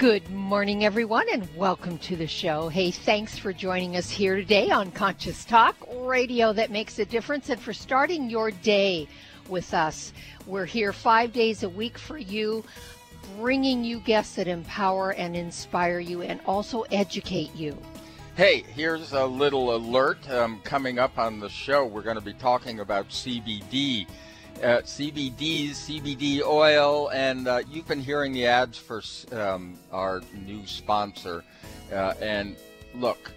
Good morning, everyone, and welcome to the show. Hey, thanks for joining us here today on Conscious Talk, radio that makes a difference, and for starting your day with us. We're here five days a week for you, bringing you guests that empower and inspire you and also educate you. Hey, here's a little alert um, coming up on the show. We're going to be talking about CBD uh, CBDs, CBD oil, and uh, you've been hearing the ads for um, our new sponsor. Uh, and look,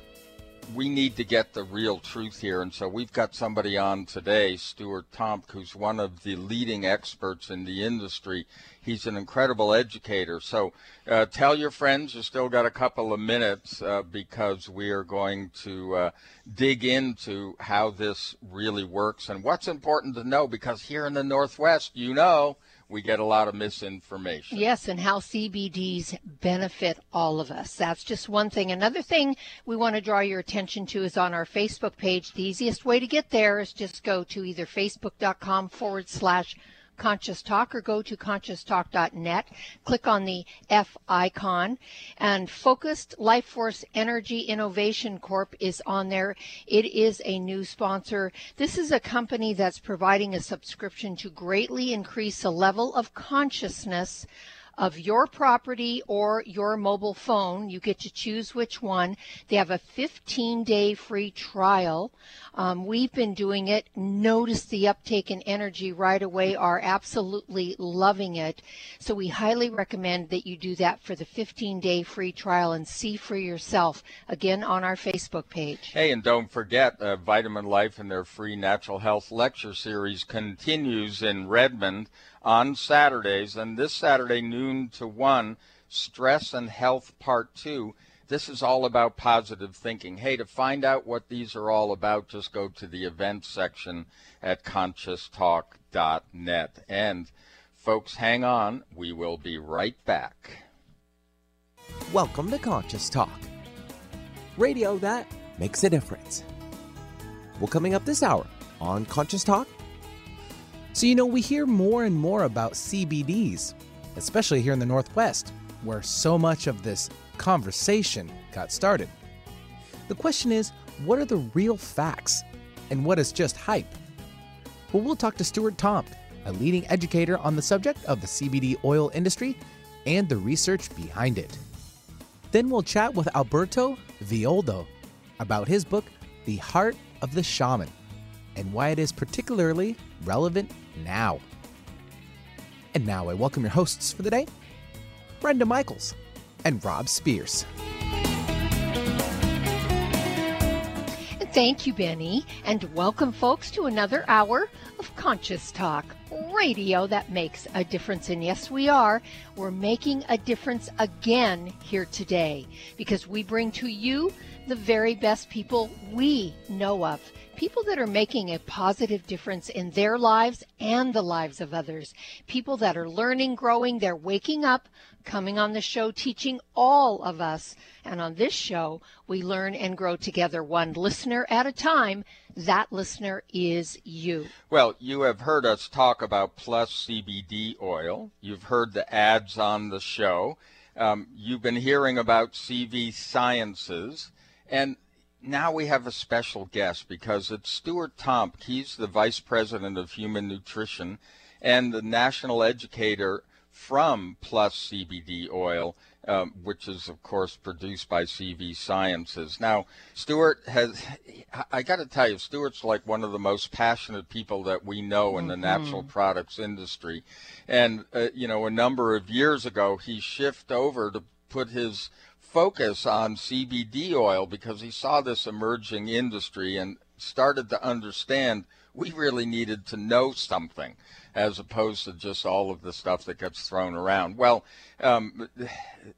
we need to get the real truth here. And so we've got somebody on today, Stuart Tomc, who's one of the leading experts in the industry. He's an incredible educator. So uh, tell your friends you still got a couple of minutes uh, because we are going to uh, dig into how this really works and what's important to know because here in the Northwest, you know, we get a lot of misinformation. Yes, and how CBDs benefit all of us. That's just one thing. Another thing we want to draw your attention to is on our Facebook page. The easiest way to get there is just go to either facebook.com forward slash Conscious Talk or go to conscioustalk.net. Click on the F icon and Focused Life Force Energy Innovation Corp is on there. It is a new sponsor. This is a company that's providing a subscription to greatly increase the level of consciousness of your property or your mobile phone. You get to choose which one. They have a 15 day free trial. Um, we've been doing it. Notice the uptake in energy right away, are absolutely loving it. So we highly recommend that you do that for the 15 day free trial and see for yourself again on our Facebook page. Hey, and don't forget, uh, Vitamin Life and their free natural health lecture series continues in Redmond on Saturdays, and this Saturday, noon to 1, Stress and Health Part 2. This is all about positive thinking. Hey, to find out what these are all about, just go to the events section at conscioustalk.net. And folks, hang on. We will be right back. Welcome to Conscious Talk, radio that makes a difference. Well, coming up this hour on Conscious Talk, so, you know, we hear more and more about CBDs, especially here in the Northwest, where so much of this conversation got started. The question is what are the real facts and what is just hype? Well, we'll talk to Stuart Tomc, a leading educator on the subject of the CBD oil industry and the research behind it. Then we'll chat with Alberto Villoldo about his book, The Heart of the Shaman, and why it is particularly relevant now. And now I welcome your hosts for the day, Brenda Michaels and Rob Spears. Thank you, Benny, and welcome, folks, to another hour of Conscious Talk, radio that makes a difference. And yes, we are. We're making a difference again here today because we bring to you the very best people we know of people that are making a positive difference in their lives and the lives of others. People that are learning, growing, they're waking up, coming on the show, teaching all of us. And on this show, we learn and grow together, one listener at a time. That listener is you. Well, you have heard us talk about Plus CBD oil. You've heard the ads on the show. Um, you've been hearing about CV Sciences. And now we have a special guest because it's Stuart Tomc. He's the Vice President of Human Nutrition and the National Educator from Plus CBD Oil, um, which is, of course, produced by CV Sciences. Now, Stuart has, I got to tell you, Stuart's like one of the most passionate people that we know in the mm-hmm. natural products industry. And, uh, you know, a number of years ago, he shifted over to put his focus on CBD oil because he saw this emerging industry and started to understand we really needed to know something as opposed to just all of the stuff that gets thrown around. Well, um,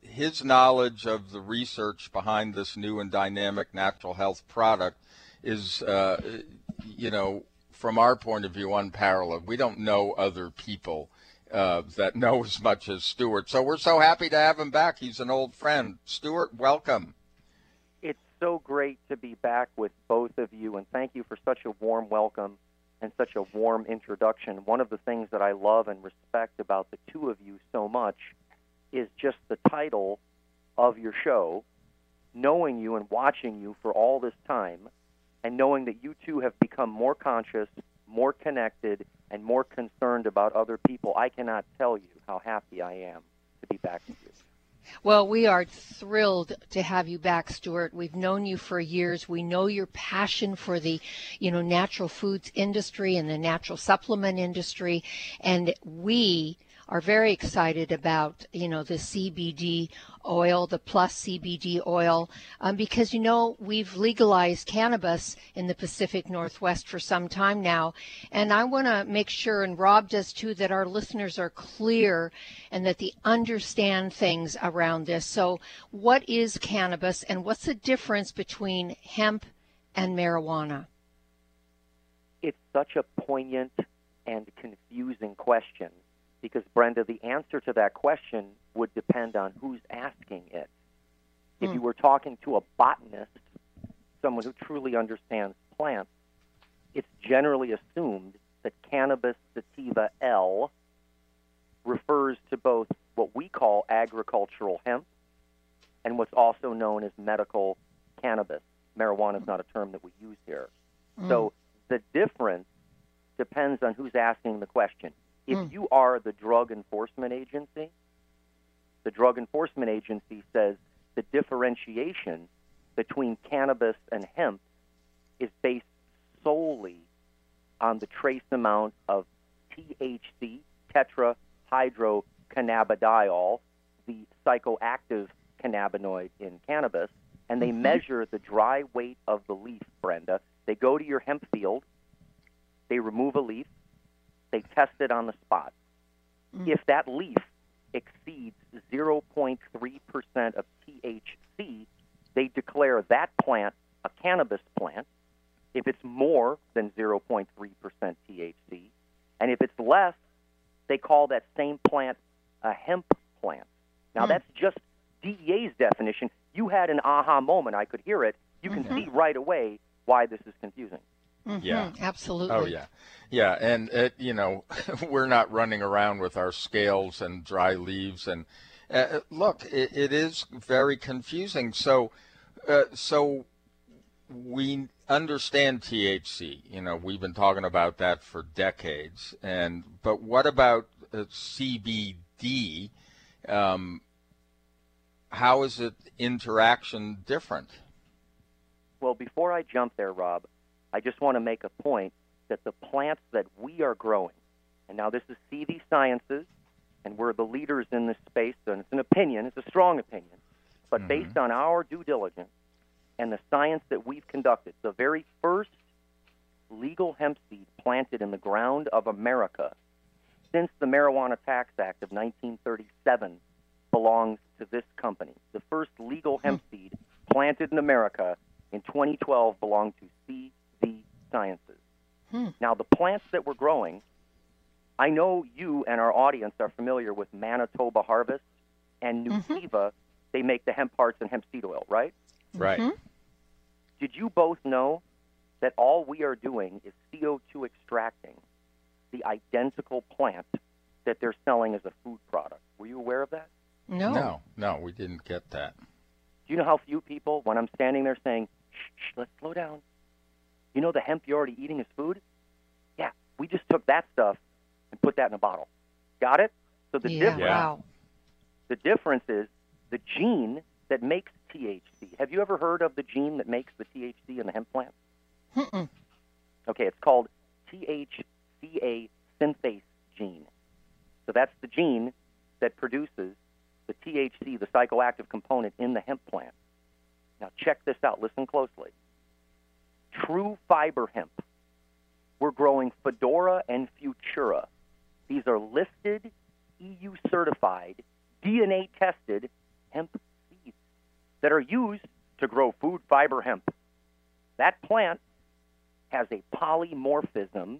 his knowledge of the research behind this new and dynamic natural health product is, uh, you know, from our point of view, unparalleled. We don't know other people uh, that know as much as Stuart. So we're so happy to have him back. He's an old friend. Stuart, welcome. It's so great to be back with both of you, and thank you for such a warm welcome and such a warm introduction. One of the things that I love and respect about the two of you so much is just the title of your show, knowing you and watching you for all this time, and knowing that you two have become more conscious, more connected, and more concerned about other people. I cannot tell you how happy I am to be back with you. Well, we are thrilled to have you back, Stuart. We've known you for years. We know your passion for the, you know, natural foods industry and the natural supplement industry, and we are very excited about, you know, the CBD oil, the plus CBD oil, um, because, you know, we've legalized cannabis in the Pacific Northwest for some time now. And I want to make sure, and Rob does too, that our listeners are clear and that they understand things around this. So, what is cannabis and what's the difference between hemp and marijuana? It's such a poignant and confusing question because Brenda, the answer to that question would depend on who's asking it. If you hmm. were talking to a botanist, someone who truly understands plants, it's generally assumed that cannabis sativa L refers to both what we call agricultural hemp and what's also known as medical cannabis. Marijuana is not a term that we use here. Mm. So the difference depends on who's asking the question. If mm. you are the drug enforcement agency, the drug enforcement agency says the differentiation between cannabis and hemp is based solely on the trace amount of THC, tetrahydrocannabidiol, the psychoactive cannabinoid in cannabis, and they mm-hmm. measure the dry weight of the leaf, Brenda. They go to your hemp field, they remove a leaf, they test it on the spot. Mm. If that leaf exceeds 0.3% of THC, they declare that plant a cannabis plant. If it's more than 0.3% THC, and if it's less, they call that same plant a hemp plant. Now, mm. that's just DEA's definition. You had an aha moment. I could hear it. You can mm-hmm. see right away why this is confusing. Mm-hmm, yeah, absolutely. Oh yeah, yeah, and it, you know, we're not running around with our scales and dry leaves, and uh, look, it, it is very confusing. So, uh, so we understand THC. You know, we've been talking about that for decades, and but what about uh, CBD? Um, how is it interaction different? Well, before I jump there, Rob, I just want to make a point that the plants that we are growing, and now this is CV Sciences, and we're the leaders in this space, and it's an opinion, it's a strong opinion, but mm-hmm. based on our due diligence and the science that we've conducted, the very first legal hemp seed planted in the ground of America since the Marijuana Tax Act of 1937 belongs to this company. The first legal hemp hmm. seed planted in America in 2012 belonged to CV Sciences. Hmm. Now, the plants that we're growing, I know you and our audience are familiar with Manitoba Harvest and. Nutiva. Mm-hmm. They make the hemp hearts and hemp seed oil, right? Right. Mm-hmm. Did you both know that all we are doing is CO2 extracting the identical plant that they're selling as a food product? Were you aware of that? No. No, no, we didn't get that. Do you know how few people, when I'm standing there saying, shh, shh let's slow down, you know the hemp you're already eating is food? Yeah, we just took that stuff and put that in a bottle. Got it? So the yeah, difference wow. the difference is the gene that makes THC. Have you ever heard of the gene that makes the THC in the hemp plant? Mm-mm. Okay, it's called THCA synthase gene. So that's the gene that produces the THC, the psychoactive component in the hemp plant. Now check this out. Listen closely true fiber hemp. We're growing Fedora and Futura. These are listed, EU certified, DNA tested hemp seeds that are used to grow food fiber hemp. That plant has a polymorphism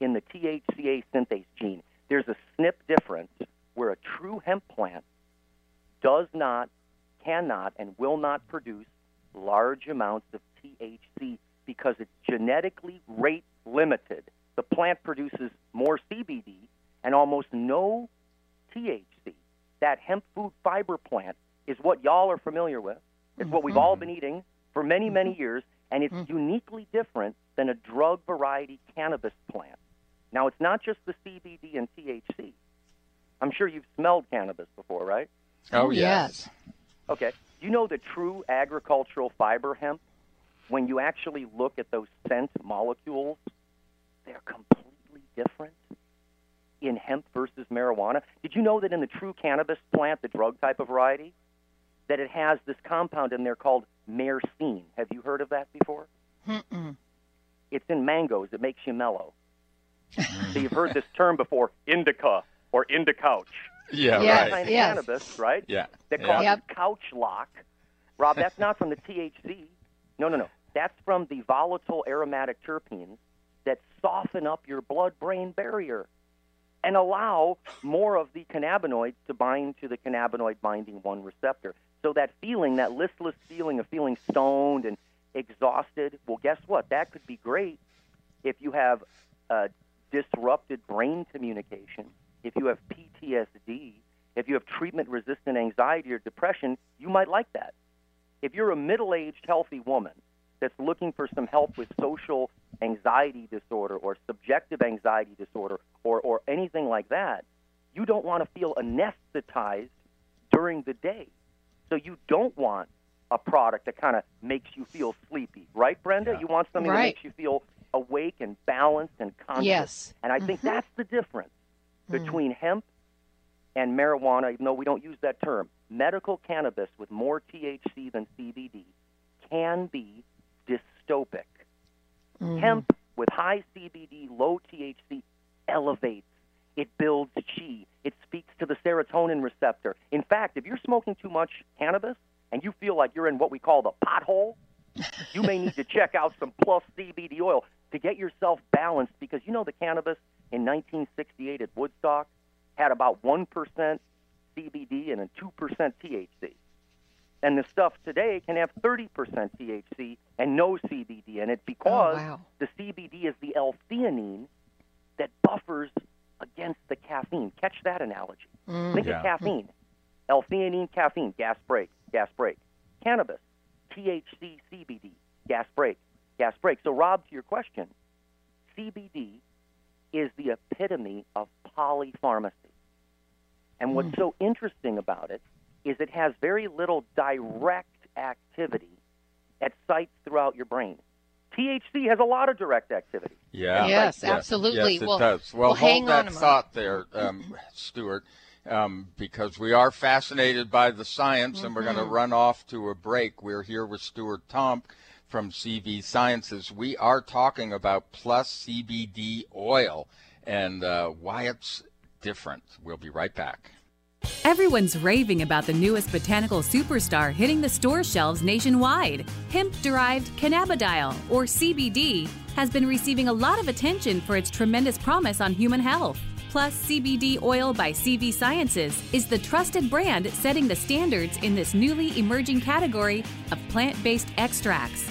in the THCA synthase gene. There's a SNP difference where a true hemp plant does not, cannot, and will not produce large amounts of THC because it's genetically rate limited. The plant produces more CBD and almost no THC. That hemp food fiber plant is what y'all are familiar with. It's what we've all mm-hmm. been eating for many, mm-hmm. many years, and it's mm-hmm. uniquely different than a drug variety cannabis plant. Now, it's not just the CBD and THC. I'm sure you've smelled cannabis before, right? Oh, yes. Okay. Do you know the true agricultural fiber hemp? When you actually look at those scent molecules, they're completely different in hemp versus marijuana. Did you know that in the true cannabis plant, the drug type of variety, that it has this compound in there called myrcene? Have you heard of that before? Mm-mm. It's in mangoes. It makes you mellow. so you've heard this term before, indica or indicouch. Yeah, Yes. right. Kind of Yes. cannabis, right? Yeah. that yeah. causes Yep. couch lock. Rob, that's not from the THC. No, no, no. That's from the volatile aromatic terpenes that soften up your blood brain barrier and allow more of the cannabinoids to bind to the cannabinoid binding 1 receptor. So that feeling, that listless feeling of feeling stoned and exhausted, well, guess what? That could be great if you have uh, disrupted brain communication, if you have PTSD, if you have treatment resistant anxiety or depression, you might like that. If you're a middle aged, healthy woman that's looking for some help with social anxiety disorder or subjective anxiety disorder or, or anything like that, you don't want to feel anesthetized during the day. So you don't want a product that kind of makes you feel sleepy, right, Brenda? Yeah. You want something that makes you feel awake and balanced and conscious. Yes. And I think Mhm. that's the difference Mm. between hemp and marijuana, even though we don't use that term. Medical cannabis with more THC than CBD can be dystopic. Mhm. Hemp with high CBD, low THC elevates. It builds chi. It speaks to the serotonin receptor. In fact, if you're smoking too much cannabis and you feel like you're in what we call the pothole, you may need to check out some plus CBD oil to get yourself balanced because you know the cannabis in 1968 at Woodstock had about 1% CBD and a 2% THC. And the stuff today can have 30% THC and no CBD in it because Oh, wow. the CBD is the L-theanine that buffers against the caffeine. Catch that analogy. Mm. Think Yeah. of caffeine. L-theanine, caffeine, gas brake, gas brake. Cannabis, THC, CBD, gas brake, gas brake. So, Rob, to your question, CBD is the epitome of polypharmacy. And what's so interesting about it is it has very little direct activity at sites throughout your brain. THC has a lot of direct activity. Yeah. Yes, Yes, absolutely. Yes, it Well- does. Well, well, hang hold on that a moment. thought there, um, Stuart, um, because we are fascinated by the science, and we're going to Mm-hmm. run off to a break. We're here with Stuart Tomc from CV Sciences. We are talking about Plus CBD oil and uh, why it's different. We'll be right back. Everyone's raving about the newest botanical superstar hitting the store shelves nationwide. Hemp derived cannabidiol, or CBD, has been receiving a lot of attention for its tremendous promise on human health. Plus, CBD Oil by CV Sciences is the trusted brand setting the standards in this newly emerging category of plant based extracts,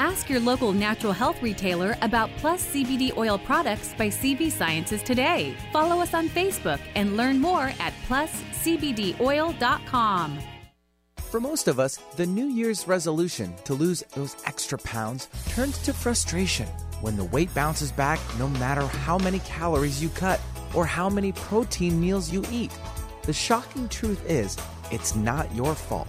Ask your local natural health retailer about Plus CBD oil products by CV Sciences today. Follow us on Facebook and learn more at pluscbdoil.com. For most of us, the New Year's resolution to lose those extra pounds turns to frustration when the weight bounces back no matter how many calories you cut or how many protein meals you eat. The shocking truth is, it's not your fault.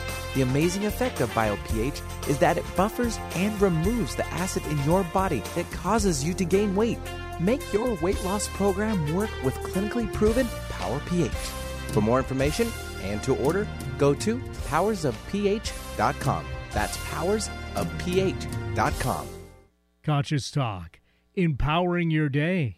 The amazing effect of BioPH is that it buffers and removes the acid in your body that causes you to gain weight. Make your weight loss program work with clinically proven Power pH. For more information and to order, go to powersofph.com. That's powersofph.com. Conscious Talk, empowering your day.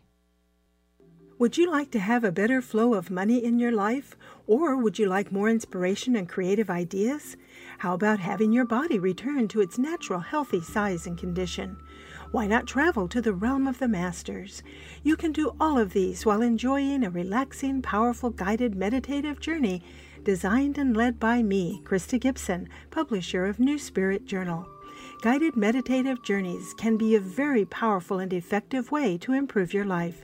Would you like to have a better flow of money in your life? Or would you like more inspiration and creative ideas? How about having your body return to its natural healthy size and condition? Why not travel to the realm of the masters? You can do all of these while enjoying a relaxing, powerful, guided meditative journey designed and led by me, Krysta Gibson, publisher of New Spirit Journal. Guided meditative journeys can be a very powerful and effective way to improve your life.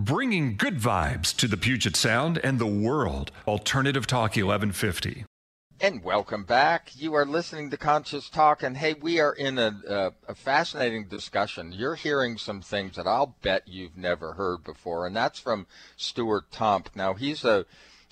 Bringing good vibes to the Puget Sound and the world. Alternative Talk 1150. And welcome back. You are listening to Conscious Talk, and hey, we are in a, a, a, fascinating discussion. You're hearing some things that I'll bet you've never heard before, and that's from Stuart Tomc. Now, he's a,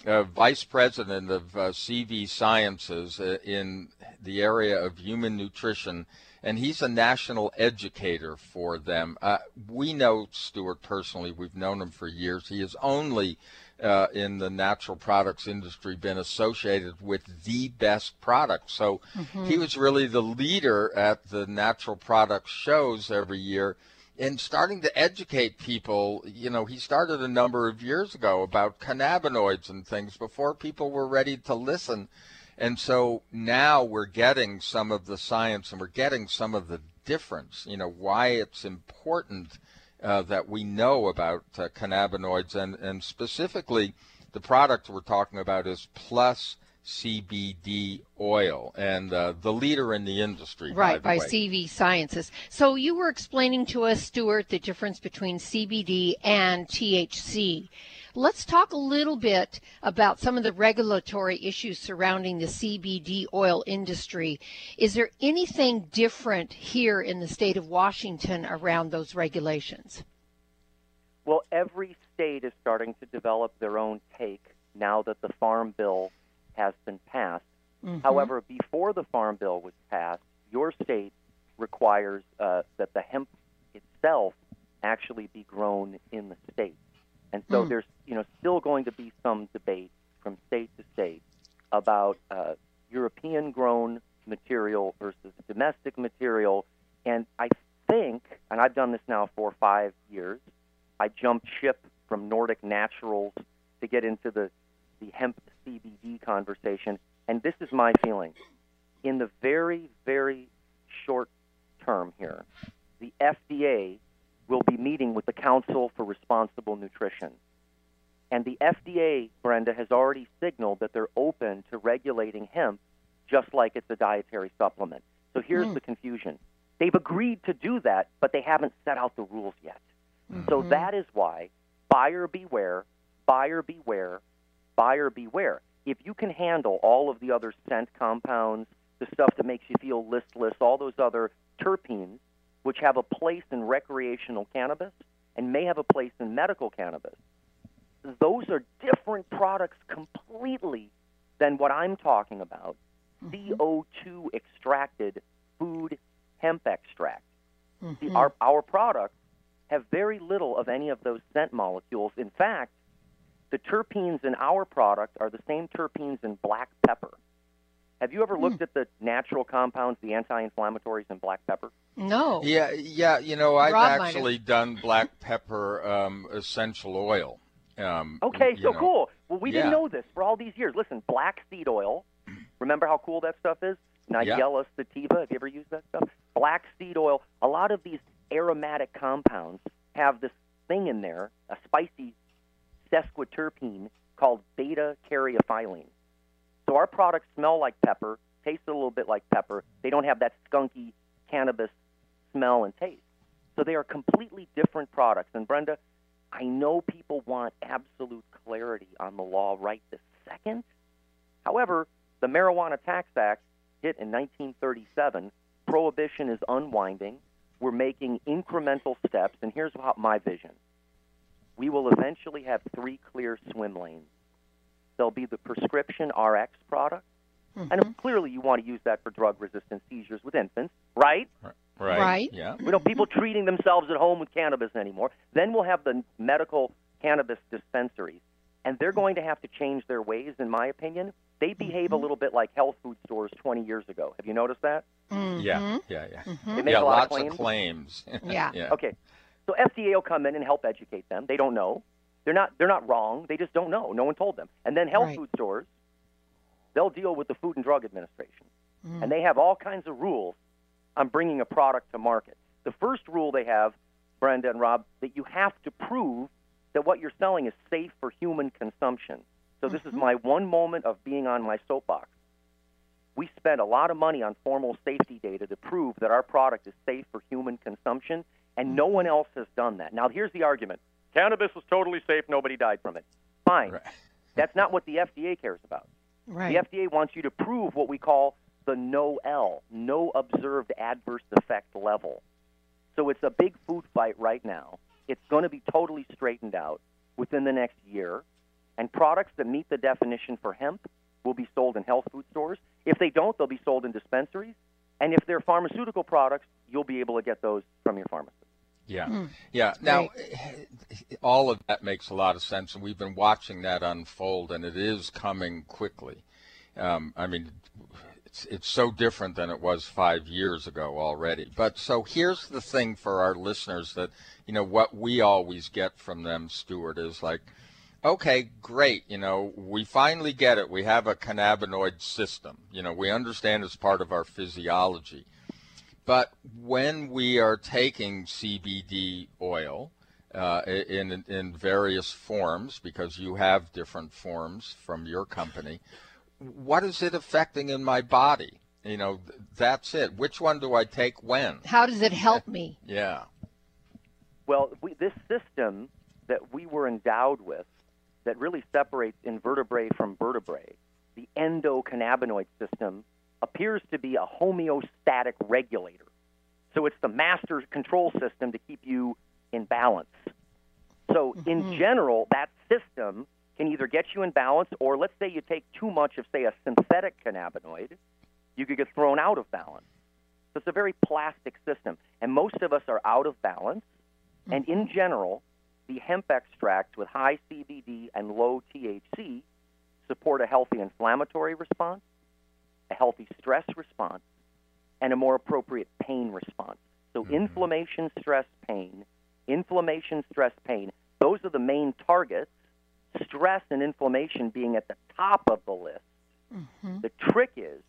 a vice president of uh, CV Sciences uh, in the area of human nutrition, and he's a national educator for them. Uh, we know Stuart personally, we've known him for years. He is only uh, in the natural products industry been associated with the best products. So mm-hmm. he was really the leader at the natural products shows every year in starting to educate people. You know, he started a number of years ago about cannabinoids and things before people were ready to listen. And so now we're getting some of the science and we're getting some of the difference, you know, why it's important uh, that we know about uh, cannabinoids, and, and specifically the product we're talking about is Plus CBD oil, and uh, the leader in the industry. Right, by, by CV Sciences. So you were explaining to us, Stuart, the difference between CBD and THC. Let's talk a little bit about some of the regulatory issues surrounding the CBD oil industry. Is there anything different here in the state of Washington around those regulations? Well, every state is starting to develop their own take now that the Farm Bill has been passed. Mm-hmm. However, before the Farm Bill was passed, your state requires uh, that the hemp itself actually be grown in the state. And so mm. there's you know still going to be some debate from state to state about uh, European grown material versus domestic material. And I think, and I've done this now for five years, I jumped ship from Nordic Naturals to get into the, the hemp CBD conversation. And this is my feeling. In the very, very short term here, the FDA will be meeting with the Council for Responsible Nutrition. And the FDA, Brenda, has already signaled that they're open to regulating hemp just like it's a dietary supplement. So here's Mm. the confusion. They've agreed to do that, but they haven't set out the rules yet. So Mhm. that is why buyer beware, buyer beware, buyer beware. If you can handle all of the other scent compounds, the stuff that makes you feel listless, all those other terpenes, which have a place in recreational cannabis and may have a place in medical cannabis, those are different products completely than what I'm talking about. CO2 extracted food hemp extract. See, Mhm. our, our products have very little of any of those scent molecules. In fact, the terpenes in our product are the same terpenes in black pepper. Have you ever looked at the natural compounds, the anti-inflammatories in black pepper? No. Yeah, yeah. You know, I've Rob might have. actually done black pepper um, essential oil. Um, Okay, so know. cool. Well, we Yeah. didn't know this for all these years. Listen, black seed oil. Remember how cool that stuff is? Yeah. Nigella sativa. Have you ever used that stuff? Black seed oil. A lot of these aromatic compounds have this thing in there, a spicy sesquiterpene called beta caryophyllene. So our products smell like pepper, taste a little bit like pepper. They don't have that skunky cannabis smell and taste. So they are completely different products. And Brenda, I know people want absolute clarity on the law right this second. However, the Marijuana Tax Act hit in 1937. Prohibition is unwinding. We're making incremental steps, and here's my vision. We will eventually have three clear swim lanes. There'll be the prescription RX product, Mhm. and clearly you want to use that for drug-resistant seizures with infants, right? Right. Right. Yeah. We don't people treating themselves at home with cannabis anymore. Then we'll have the medical cannabis dispensaries, and they're going to have to change their ways, in my opinion. They behave a little bit like health food stores 20 years ago. Have you noticed that? Mhm. Yeah. Yeah. Yeah. Mhm. They make Yeah. a lot Lots of of claims. claims. Yeah. yeah. Okay, so FDA will come in and help educate them. They don't know. They're not. They're not wrong. They just don't know. No one told them. And then health Right. food stores, they'll deal with the Food and Drug Administration. Mm. and they have all kinds of rules on bringing a product to market. The first rule they have, Brenda and Rob, that you have to prove that what you're selling is safe for human consumption. So this is my one moment of being on my soapbox. We spend a lot of money on formal safety data to prove that our product is safe for human consumption, and no one else has done that. Now, here's the argument cannabis was totally safe, nobody died from it. Fine. Right. That's not what the FDA cares about. Right. The FDA wants you to prove what we call the NOAEL, no observed adverse effect level. So it's a big food fight right now. It's going to be totally straightened out within the next year, and products that meet the definition for hemp will be sold in health food stores. If they don't, they'll be sold in dispensaries. And if they're pharmaceutical products, you'll be able to get those from your pharmacist. Yeah, Mm. yeah. Now, all of that makes a lot of sense, and we've been watching that unfold, and it is coming quickly. Um, I mean, it's it's so different than it was five years ago already. But so here's the thing for our listeners that you know what we always get from them, Stuart, is like, okay, great, you know, we finally get it. We have a cannabinoid system. You know, we understand it's part of our physiology. But when we are taking CBD oil uh, in in various forms, because you have different forms from your company, what is it affecting in my body? You know, that's it. Which one do I take when? How does it help me? Yeah. Well, we, this system that we were endowed with that really separates invertebrate from vertebrate, the endocannabinoid system, appears to be a homeostatic regulator. So it's the master control system to keep you in balance. So, in mm-hmm. general, that system can either get you in balance, or let's say you take too much of, say, a synthetic cannabinoid, you could get thrown out of balance. So it's a very plastic system. And most of us are out of balance. And in mm-hmm. general, the hemp extracts with high CBD and low THC support a healthy inflammatory response, a healthy stress response, and a more appropriate pain response. So, inflammation, stress, pain, inflammation, stress, pain, those Those are the main targets, stress and inflammation being at the top of the list. Mm-hmm. The trick is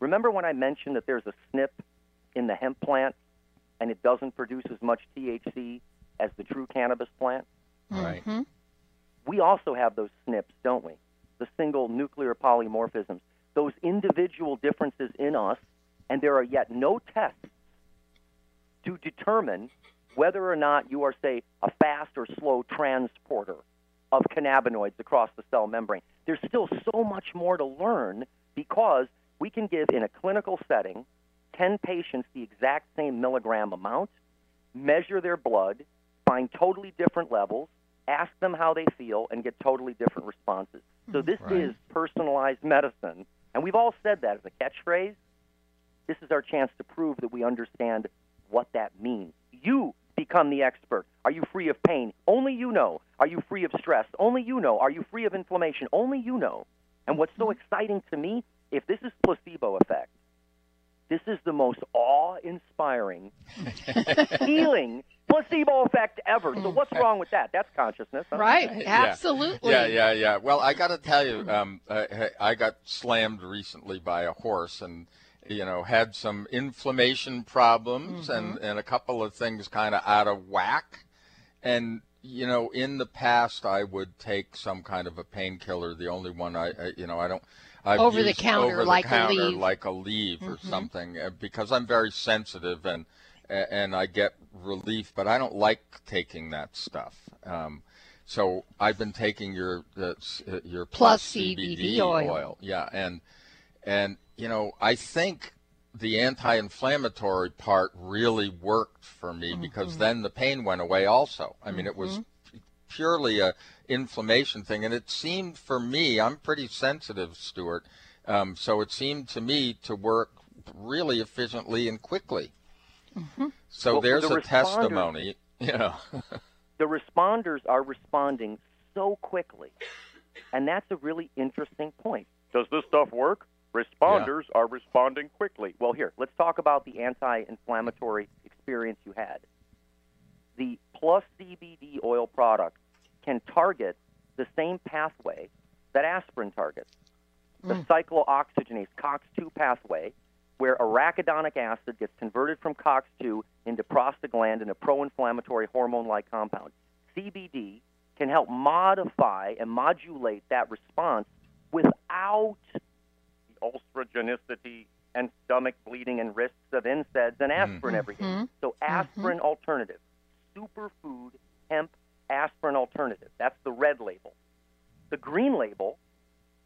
remember when I mentioned that there's a SNP in the hemp plant and it doesn't produce as much THC as the true cannabis plant? Right. Mhm. We also have those SNPs, don't we? The single nuclear polymorphisms, those individual differences in us, and there are yet no tests to determine whether or not you are, say, a fast or slow transporter of cannabinoids across the cell membrane. There's still so much more to learn because we can give in a clinical setting 10 patients the exact same milligram amount, measure their blood, find totally different levels, ask them how they feel, and get totally different responses. So this Right. is personalized medicine. And we've all said that as a catchphrase. This is our chance to prove that we understand what that means. You become the expert. Are you free of pain? Only you know. Are you free of stress? Only you know. Are you free of inflammation? Only you know. And what's so exciting to me, if this is placebo effect, this is the most awe-inspiring, healing placebo effect ever. So what's wrong with that? That's consciousness. huh? Right. Absolutely. Yeah, yeah, yeah. Well, I got to tell you, um, I, I got slammed recently by a horse, and you know had some inflammation problems and and a couple of things kind of out of whack. And you know, in the past, I would take some kind of a painkiller. The only one I, I you know, I don't. I've over the counter, over the like a counter, Aleve. like Aleve or something, uh, because I'm very sensitive and and I get relief, but I don't like taking that stuff. Um, so I've been taking your uh, uh, your Plus plus, CBD oil. yeah, and and you know I think the anti-inflammatory part really worked for me because Mm-hmm. then the pain went away. Also, I mean it was purely a inflammation thing, and it seemed for me I'm pretty sensitive, Stuart. Um, so it seemed to me to work really efficiently and quickly. So Well, there's the a responders- testimony, you know. the responders are responding so quickly. And that's a really interesting point. Does this stuff work? Responders are responding quickly. Well, here, let's talk about the anti inflammatory experience you had. The plus CBD oil product can target the same pathway that aspirin targets. The mm. cyclooxygenase COX2 pathway, where arachidonic acid gets converted from COX2 into prostaglandin, a pro inflammatory hormone like compound. CBD can help modify and modulate that response without the ulcerogenicity and stomach bleeding and risks of NSAIDs and mm. aspirin every day. Mm-hmm. So, mm-hmm. aspirin alternative, superfood hemp aspirin alternative. That's the red label. The green label,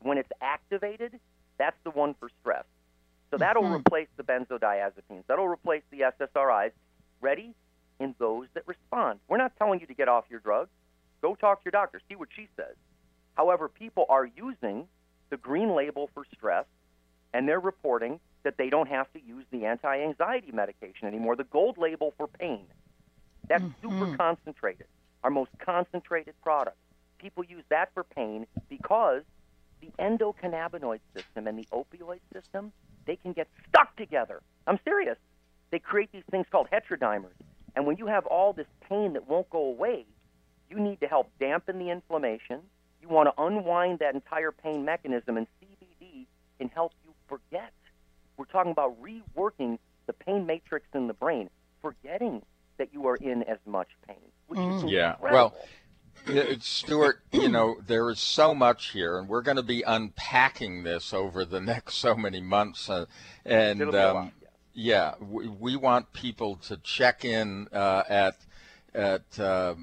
when it's activated, that's the one for stress. So that'll mm-hmm. replace the benzodiazepines. That'll replace the SSRIs. Ready? In those that respond. We're not telling you to get off your drugs. Go talk to your doctor. See what she says. However, people are using the green label for stress, and they're reporting that they don't have to use the anti anxiety medication anymore, the gold label for pain. That's mm-hmm. super concentrated, our most concentrated product. People use that for pain because the endocannabinoid system and the opioid system, they can get stuck together. I'm serious. They create these things called heterodimers. And when you have all this pain that won't go away, you need to help dampen the inflammation. You want to unwind that entire pain mechanism, and CBD can help you forget. We're talking about reworking the pain matrix in the brain, forgetting that you are in as much pain, which is Yeah. Well, Yeah, Stuart, you know, there is so much here, and we're going to be unpacking this over the next so many months. Uh, and It'll be a um, lot, yeah, we, we want people to check in uh, at at uh,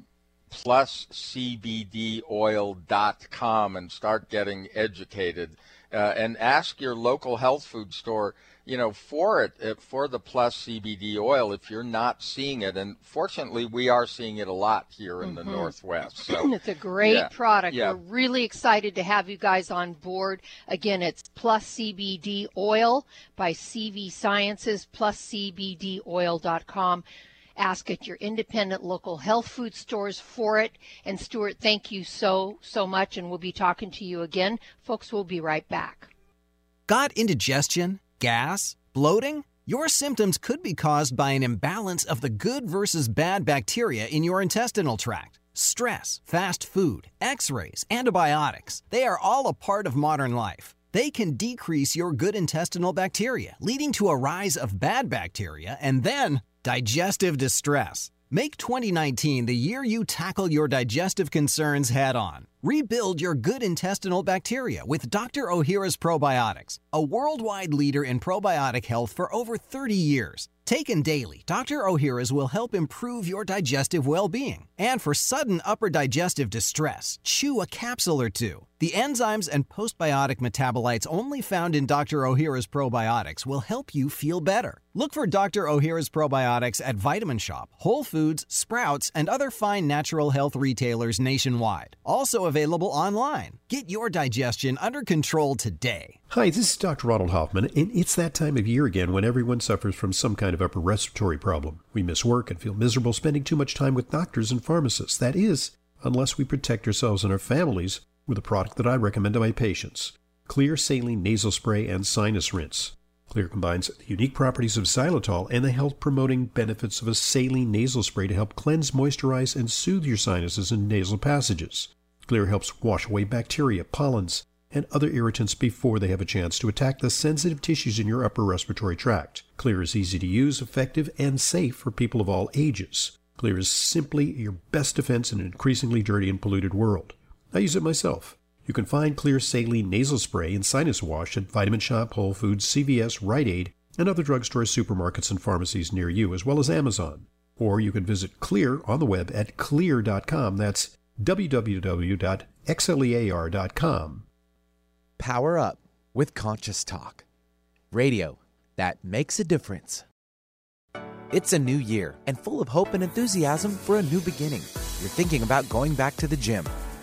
pluscbdoil.com and start getting educated, uh, and ask your local health food store, you know, for it uh, for the Plus CBD oil if you're not seeing it. And fortunately, we are seeing it a lot here in the Northwest. So It's a great Yeah, product. yeah. We're really excited to have you guys on board. Again, it's Plus CBD Oil by CV Sciences, plus pluscbdoil.com. Ask at your independent local health food stores for it. And Stuart, thank you so, so much. And we'll be talking to you again. Folks, we'll be right back. Got indigestion, gas, bloating? Your symptoms could be caused by an imbalance of the good versus bad bacteria in your intestinal tract. Stress, fast food, x rays, antibiotics, they are all a part of modern life. They can decrease your good intestinal bacteria, leading to a rise of bad bacteria and then digestive distress. Make 2019 the year you tackle your digestive concerns head on. Rebuild your good intestinal bacteria with Dr. Ohhira's Probiotics, a worldwide leader in probiotic health for over 30 years. Taken daily, Dr. Ohhira's will help improve your digestive well being. And for sudden upper digestive distress, chew a capsule or two. The enzymes and postbiotic metabolites only found in Dr. Ohhira's probiotics will help you feel better. Look for Dr. Ohhira's probiotics at Vitamin Shoppe, Whole Foods, Sprouts, and other fine natural health retailers nationwide. Also available online. Get your digestion under control today. Hi, this is Dr. Ronald Hoffman, and it's that time of year again when everyone suffers from some kind of upper respiratory problem. We miss work and feel miserable spending too much time with doctors and pharmacists. That is, unless we protect ourselves and our families with a product that I recommend to my patients Xlear Saline Nasal Spray and Sinus Rinse. Xlear combines the unique properties of xylitol and the health promoting benefits of a saline nasal spray to help cleanse, moisturize, and soothe your sinuses and nasal passages. Xlear helps wash away bacteria, pollens, and other irritants before they have a chance to attack the sensitive tissues in your upper respiratory tract. Xlear is easy to use, effective, and safe for people of all ages. Xlear is simply your best defense in an increasingly dirty and polluted world. I use it myself. You can find Xlear Saline Nasal Spray and Sinus Wash at Vitamin Shoppe, Whole Foods, CVS, Rite Aid, and other drugstores, supermarkets, and pharmacies near you, as well as Amazon. Or you can visit Xlear on the web at xlear.com. That's www.xlear.com. Power up with Conscious Talk. Radio that makes a difference. It's a new year and full of hope and enthusiasm for a new beginning. You're thinking about going back to the gym.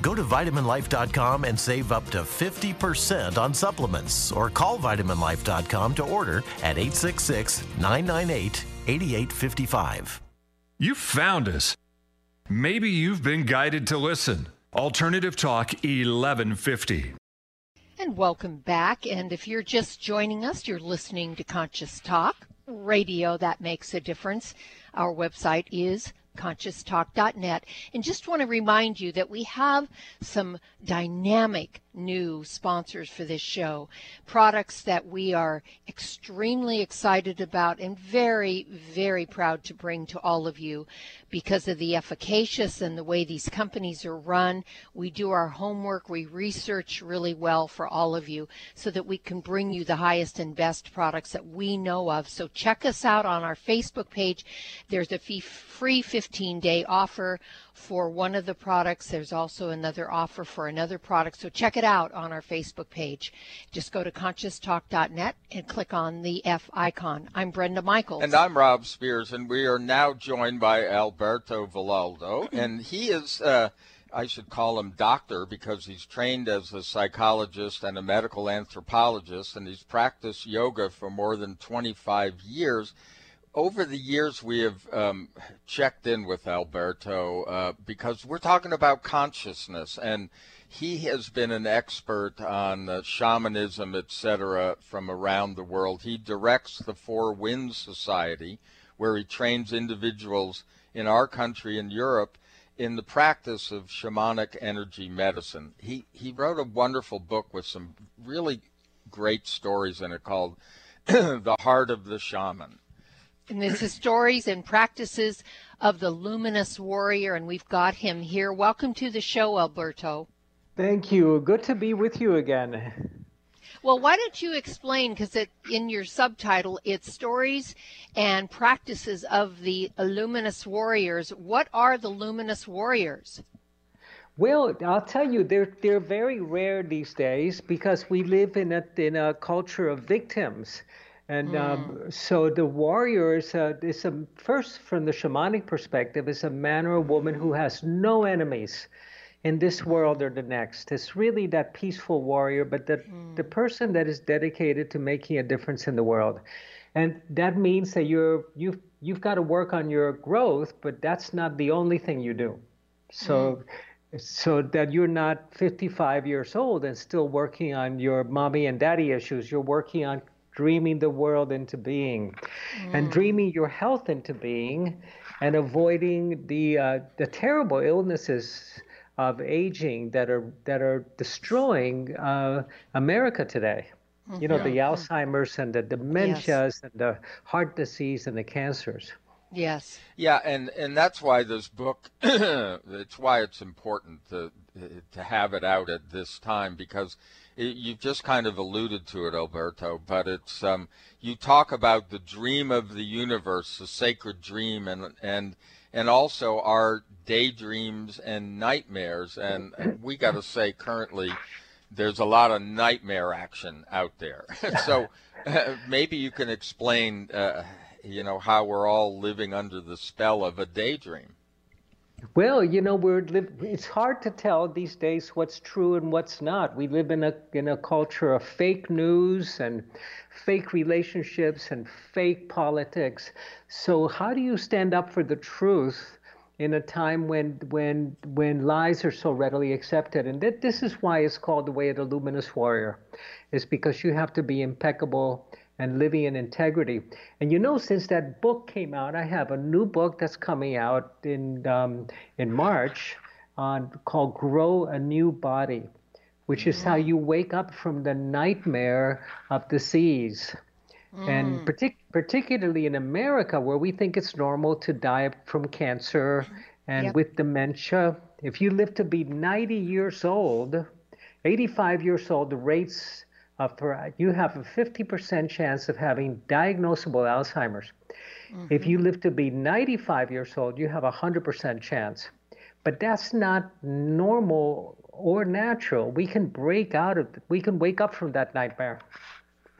Go to vitaminlife.com and save up to 50% on supplements or call vitaminlife.com to order at 866 998 8855. You found us. Maybe you've been guided to listen. Alternative Talk 1150. And welcome back. And if you're just joining us, you're listening to Conscious Talk, radio that makes a difference. Our website is conscioustalk.net. And just want to remind you that we have some dynamic new sponsors for this show. Products that we are extremely excited about and very, very proud to bring to all of you because of the efficacious and the way these companies are run. We do our homework, we research really well for all of you so that we can bring you the highest and best products that we know of. So check us out on our Facebook page. There's a free 15 15 day offer for one of the products. There's also another offer for another product. So check it out on our Facebook page. Just go to conscioustalk.net and click on the F icon. I'm Brenda Michaels. And I'm Rob Spiers, and we are now joined by Alberto Villoldo, and he is. Uh, I should call him doctor because he's trained as a psychologist and a medical anthropologist, and he's practiced yoga for more than 25 years. Over the years, we have um, checked in with Alberto uh, because we're talking about consciousness, and he has been an expert on uh, shamanism, etc., from around the world. He directs the Four Winds Society, where he trains individuals in our country and Europe in the practice of shamanic energy medicine. He he wrote a wonderful book with some really great stories in it called The Heart of the Shaman. And this is stories and practices of the luminous warrior, and we've got him here. Welcome to the show, Alberto. Thank you. Good to be with you again. Well, why don't you explain? Because in your subtitle, it's stories and practices of the luminous warriors. What are the luminous warriors? Well, I'll tell you, they're they're very rare these days because we live in a in a culture of victims. And mm. um, so the warriors uh, is a first from the shamanic perspective is a man or a woman who has no enemies in this world or the next. It's really that peaceful warrior, but the, mm. the person that is dedicated to making a difference in the world. And that means that you're you've you've got to work on your growth, but that's not the only thing you do. So mm. so that you're not 55 years old and still working on your mommy and daddy issues. You're working on dreaming the world into being mm. and dreaming your health into being and avoiding the uh, the terrible illnesses of aging that are that are destroying uh, America today. Mm-hmm. You know, yeah. the Alzheimer's and the dementias yes. and the heart disease and the cancers. Yes. Yeah, and and that's why this book. it's why it's important to to have it out at this time because you've just kind of alluded to it, Alberto. But it's um, you talk about the dream of the universe, the sacred dream, and and and also our daydreams and nightmares. And, we got to say, currently, there's a lot of nightmare action out there. so uh, maybe you can explain, uh, you know, how we're all living under the spell of a daydream. Well, you know, we're it's hard to tell these days what's true and what's not. We live in a in a culture of fake news and fake relationships and fake politics. So how do you stand up for the truth in a time when when when lies are so readily accepted? And that this is why it's called the way of the luminous warrior, is because you have to be impeccable and living in integrity. And you know, since that book came out, I have a new book that's coming out in um, in March on called "Grow a New Body," which is how you wake up from the nightmare of disease. Mm. And partic- particularly in America, where we think it's normal to die from cancer and yep. with dementia, if you live to be 90 years old, 85 years old, the rates uh, for, you have a 50% chance of having diagnosable Alzheimer's. Mm-hmm. If you live to be 95 years old, you have a 100% chance. But that's not normal or natural. We can break out of, we can wake up from that nightmare.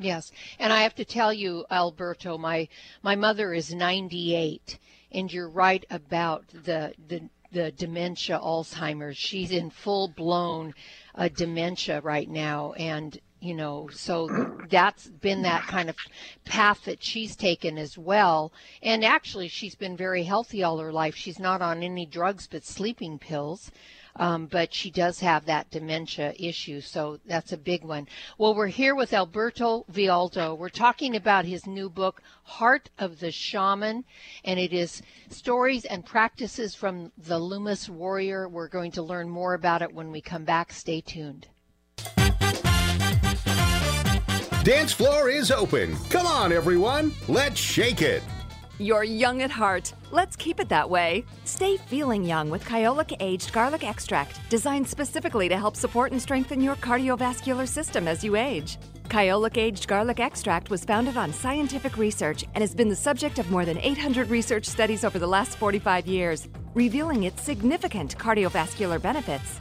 Yes, and I have to tell you, Alberto, my my mother is 98, and you're right about the the the dementia, Alzheimer's. She's in full blown uh, dementia right now, and you know so that's been that kind of path that she's taken as well and actually she's been very healthy all her life she's not on any drugs but sleeping pills um, but she does have that dementia issue, so that's a big one. Well, we're here with Alberto Villoldo. We're talking about his new book, Heart of the Shaman, and it is stories and practices from the Luminous Warrior. We're going to learn more about it when we come back. Stay tuned. Dance floor is open. Come on, everyone. Let's shake it. You're young at heart. Let's keep it that way. Stay feeling young with Kyolic Aged Garlic Extract, designed specifically to help support and strengthen your cardiovascular system as you age. Kyolic Aged Garlic Extract was founded on scientific research and has been the subject of more than 800 research studies over the last 45 years, revealing its significant cardiovascular benefits.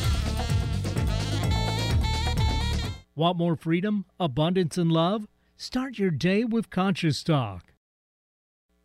Want more freedom, abundance, and love? Start your day with Conscious Talk.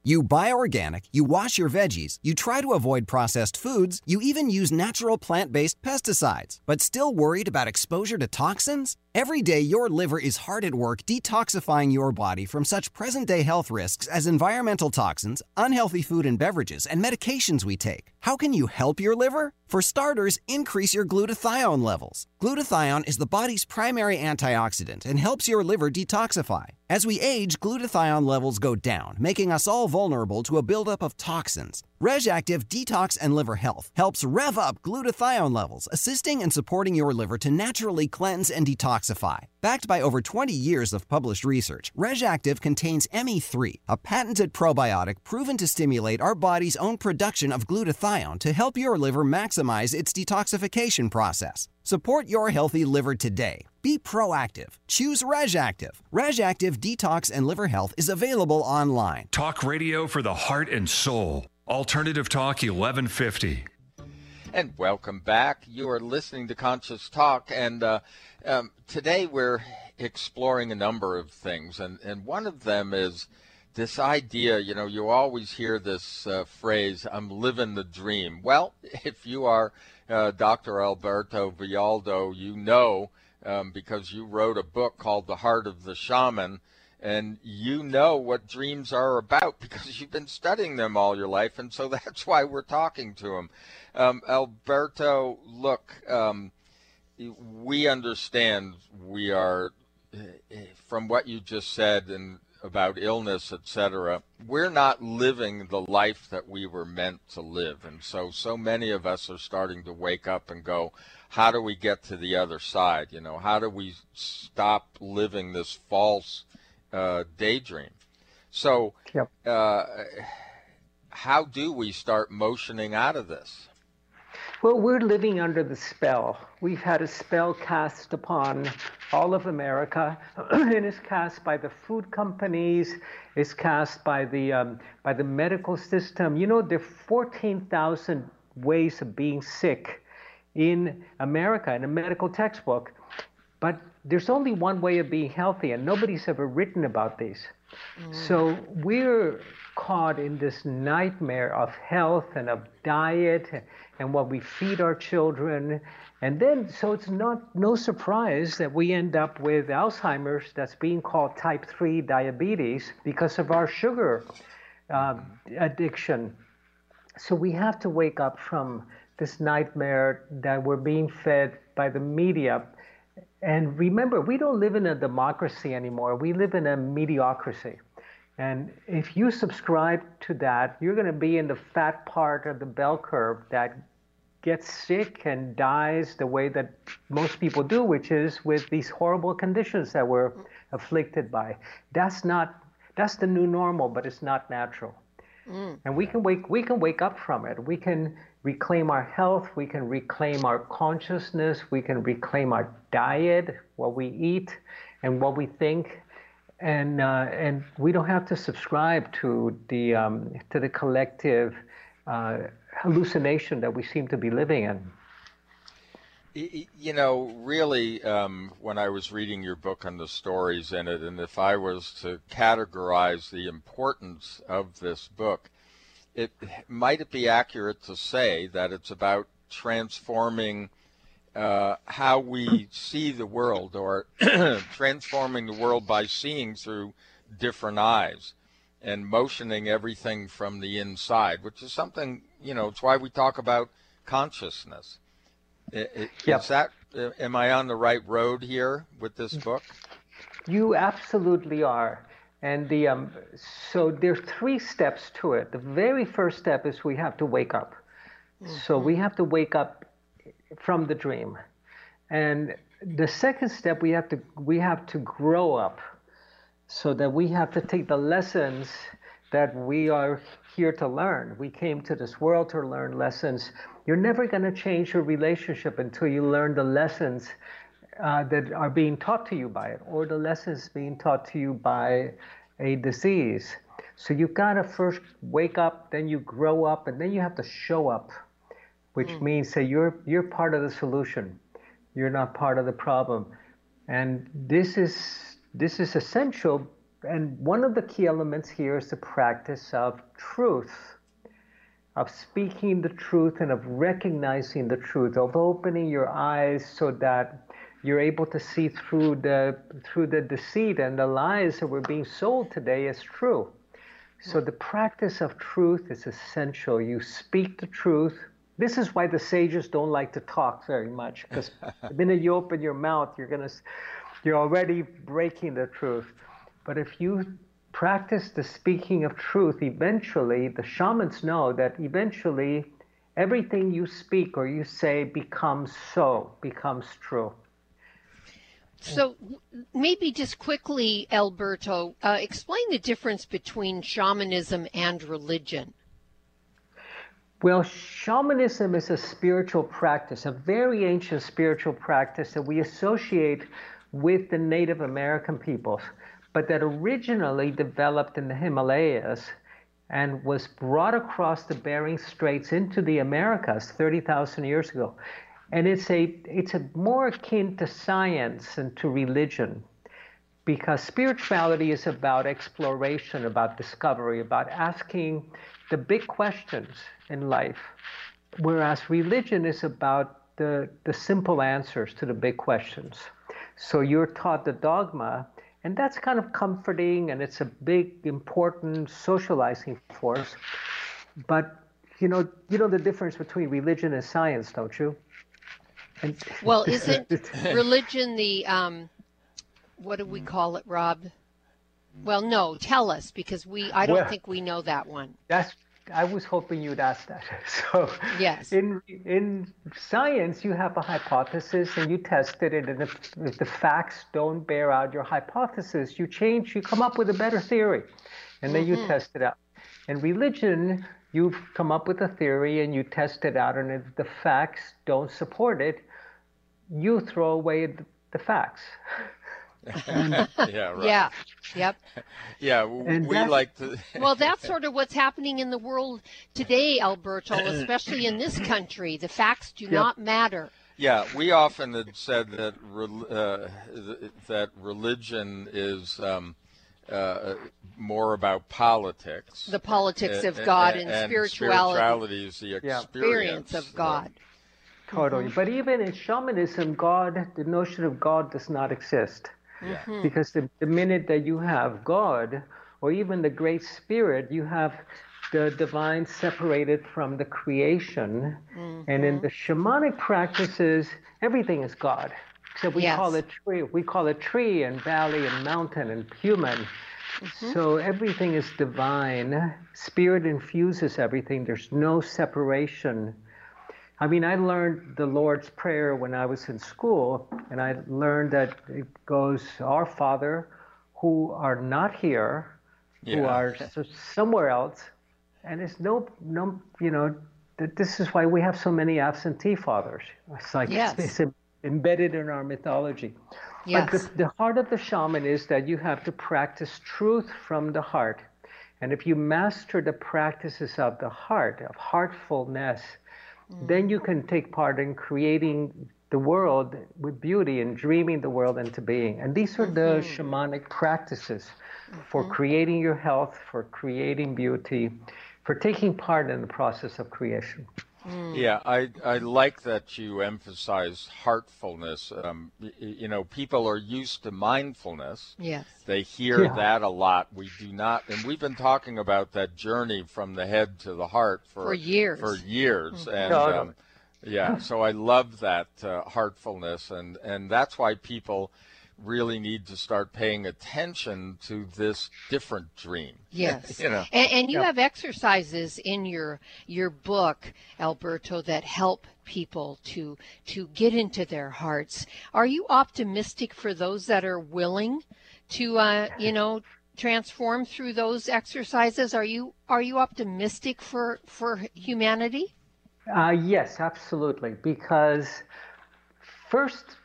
You buy organic, you wash your veggies, you try to avoid processed foods, you even use natural plant based pesticides, but still worried about exposure to toxins? Every day, your liver is hard at work detoxifying your body from such present day health risks as environmental toxins, unhealthy food and beverages, and medications we take. How can you help your liver? For starters, increase your glutathione levels. Glutathione is the body's primary antioxidant and helps your liver detoxify. As we age, glutathione levels go down, making us all vulnerable to a buildup of toxins. Reg'Activ Detox and Liver Health helps rev up glutathione levels, assisting and supporting your liver to naturally cleanse and detoxify. Backed by over 20 years of published research, Reg'Activ contains ME3, a patented probiotic proven to stimulate our body's own production of glutathione to help your liver maximize its detoxification process. Support your healthy liver today. Be proactive. Choose Reg'Activ. Reg'Activ Detox and Liver Health is available online. Talk radio for the heart and soul. Alternative Talk 1150. And welcome back. You are listening to Conscious Talk, and uh, um, today we're exploring a number of things, and, and one of them is this idea. You know, you always hear this uh, phrase, "I'm living the dream." Well, if you are uh, Dr. Alberto Villoldo, you know um, because you wrote a book called The Heart of the Shaman and you know what dreams are about because you've been studying them all your life, and so that's why we're talking to him. Um, Alberto, look, um, we understand we are, from what you just said and about illness, etc. We're not living the life that we were meant to live, and so so many of us are starting to wake up and go, how do we get to the other side? You know, how do we stop living this false uh, daydream. So, yep. uh, how do we start motioning out of this? Well, we're living under the spell. We've had a spell cast upon all of America, and it's cast by the food companies. It's cast by the um, by the medical system. You know, there are 14,000 ways of being sick in America in a medical textbook, but there's only one way of being healthy, and nobody's ever written about these. Mm. So we're caught in this nightmare of health and of diet and what we feed our children. And then, so it's not no surprise that we end up with Alzheimer's that's being called type 3 diabetes because of our sugar uh, addiction. So we have to wake up from this nightmare that we're being fed by the media and remember, we don't live in a democracy anymore. We live in a mediocrity. And if you subscribe to that, you're going to be in the fat part of the bell curve that gets sick and dies the way that most people do, which is with these horrible conditions that we're afflicted by. That's not that's the new normal, but it's not natural. Mm. And we can wake we can wake up from it. We can reclaim our health, we can reclaim our consciousness, we can reclaim our diet, what we eat, and what we think. And, uh, and we don't have to subscribe to the, um, to the collective uh, hallucination that we seem to be living in. You know, really, um, when I was reading your book and the stories in it, and if I was to categorize the importance of this book, it might it be accurate to say that it's about transforming uh, how we see the world or transforming the world by seeing through different eyes and motioning everything from the inside, which is something, you know, it's why we talk about consciousness. It, it, yep. Is that, am I on the right road here with this book? You absolutely are. And the um, so there's three steps to it. The very first step is we have to wake up. Mm-hmm. So we have to wake up from the dream. And the second step we have to we have to grow up so that we have to take the lessons that we are here to learn. We came to this world to learn lessons. You're never going to change your relationship until you learn the lessons uh, that are being taught to you by it, or the lessons being taught to you by a disease. So you've got to first wake up, then you grow up, and then you have to show up, which mm. means that you're you're part of the solution. You're not part of the problem, and this is this is essential. And one of the key elements here is the practice of truth, of speaking the truth and of recognizing the truth, of opening your eyes so that you're able to see through the through the deceit and the lies that were being sold today as true. So the practice of truth is essential. You speak the truth. This is why the sages don't like to talk very much, because the minute you open your mouth, you're gonna you're already breaking the truth. But if you practice the speaking of truth, eventually the shamans know that eventually everything you speak or you say becomes so, becomes true. So maybe just quickly, Alberto, uh, explain the difference between shamanism and religion. Well, shamanism is a spiritual practice, a very ancient spiritual practice that we associate with the Native American peoples, but that originally developed in the Himalayas and was brought across the Bering Straits into the Americas 30,000 years ago. And it's a it's a more akin to science and to religion because spirituality is about exploration, about discovery, about asking the big questions in life. Whereas religion is about the, the simple answers to the big questions. So you're taught the dogma, and that's kind of comforting and it's a big, important socializing force. But you know, you know the difference between religion and science, don't you? And well, isn't religion the um, what do we call it, Rob? Well, no, tell us because we I don't well, think we know that one. That's I was hoping you'd ask that. So yes, in in science, you have a hypothesis and you test it, and if, if the facts don't bear out your hypothesis, you change, you come up with a better theory, and then mm-hmm. you test it out. In religion, you've come up with a theory and you test it out, and if the facts don't support it, you throw away the facts. yeah, right. Yeah. Yep. Yeah, and we like to. well, that's sort of what's happening in the world today, Alberto, especially in this country. The facts do yep. not matter. Yeah, we often had said that uh, that religion is um, uh, more about politics. The politics of God and, and spirituality. spirituality is the experience, experience of God. Totally. Mm-hmm. But even in shamanism, God, the notion of God does not exist. Mm-hmm. Because the, the minute that you have God, or even the Great Spirit, you have the divine separated from the creation. Mm-hmm. And in the shamanic practices, everything is God. So we yes. call it tree. We call it tree and valley and mountain and human. Mm-hmm. So everything is divine. Spirit infuses everything. There's no separation I mean, I learned the Lord's Prayer when I was in school, and I learned that it goes, Our Father, who are not here, yeah. who are somewhere else, and it's no, no, you know, that this is why we have so many absentee fathers. It's like yes. it's, it's, embedded in our mythology. Yes. But the, the heart of the shaman is that you have to practice truth from the heart. And if you master the practices of the heart, of heartfulness, then you can take part in creating the world with beauty and dreaming the world into being. And these are the mm-hmm. shamanic practices mm-hmm. for creating your health, for creating beauty, for taking part in the process of creation. Mm. Yeah, I, I like that you emphasize heartfulness. Um, you know, people are used to mindfulness. Yes. They hear yeah. that a lot. We do not, and we've been talking about that journey from the head to the heart for, for years. For years, mm-hmm. and um, Yeah, so I love that uh, heartfulness, and and that's why people really need to start paying attention to this different dream. Yes, you know, and, and you Yeah. have exercises in your your book, Alberto, that help people to to get into their hearts. Are you optimistic for those that are willing to, uh, you know, transform through those exercises? Are you are you optimistic for for humanity? Uh, yes, absolutely. Because first,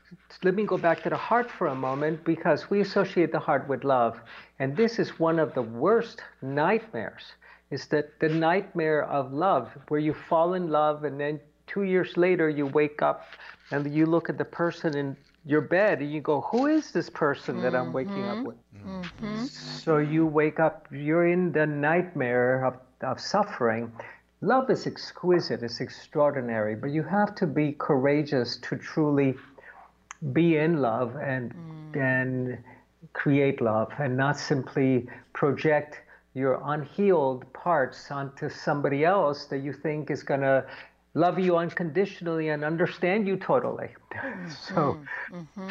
let me go back to the heart for a moment because we associate the heart with love. And this is one of the worst nightmares is that the nightmare of love, where you fall in love and then two years later you wake up and you look at the person in your bed and you go, Who is this person that I'm waking up with? Mm-hmm. So you wake up, you're in the nightmare of, of suffering. Love is exquisite, it's extraordinary, but you have to be courageous to truly be in love and mm. and create love and not simply project your unhealed parts onto somebody else that you think is going to love you unconditionally and understand you totally. so mm-hmm, mm-hmm.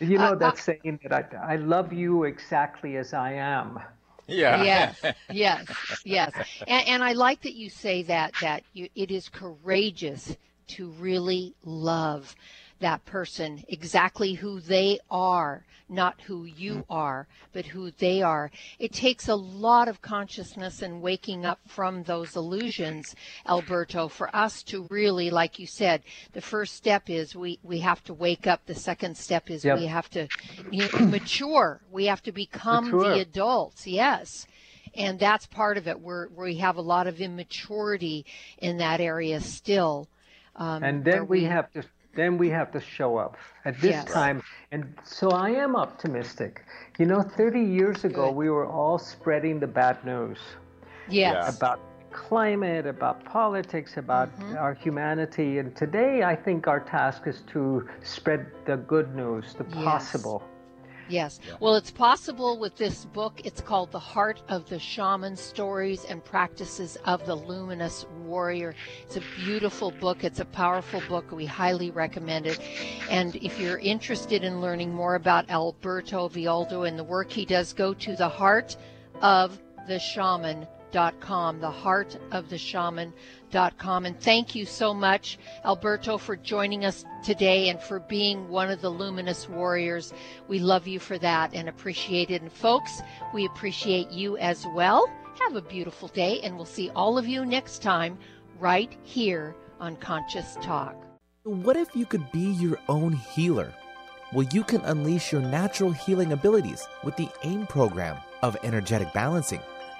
you know uh, that uh, saying that I, I love you exactly as I am. Yeah. Yes, yes, yes. And, and I like that you say that that you, it is courageous to really love that person exactly who they are, not who you are, but who they are. It takes a lot of consciousness and waking up from those illusions, Alberto, for us to really, like you said, the first step is we, we have to wake up. The second step is Yep. we have to you know, mature. We have to become Mature. the adults. Yes. And that's part of it. Where we have a lot of immaturity in that area still. Um, and then we have to then we have to show up at this Yes. time and so i am optimistic you know 30 years ago we were all spreading the bad news Yes. about climate about politics about Mm-hmm. our humanity and today i think our task is to spread the good news the Yes. possible Yes. Well, it's possible with this book. It's called The Heart of the Shaman Stories and Practices of the Luminous Warrior. It's a beautiful book. It's a powerful book. We highly recommend it. And if you're interested in learning more about Alberto Villoldo and the work he does, go to the Heart of the Shaman.com, the Heart of the Shaman.com. And thank you so much, Alberto, for joining us today and for being one of the luminous warriors. We love you for that and appreciate it. And folks, we appreciate you as well. Have a beautiful day, and we'll see all of you next time right here on Conscious Talk. What if you could be your own healer? Well, you can unleash your natural healing abilities with the AIM program of energetic balancing.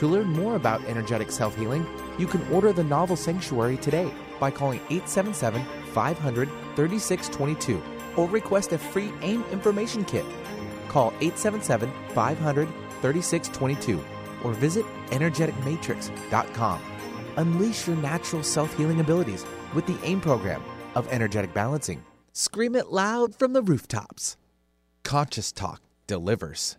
To learn more about energetic self healing, you can order the novel Sanctuary today by calling 877 500 3622 or request a free AIM information kit. Call 877 500 3622 or visit energeticmatrix.com. Unleash your natural self healing abilities with the AIM program of energetic balancing. Scream it loud from the rooftops. Conscious Talk delivers.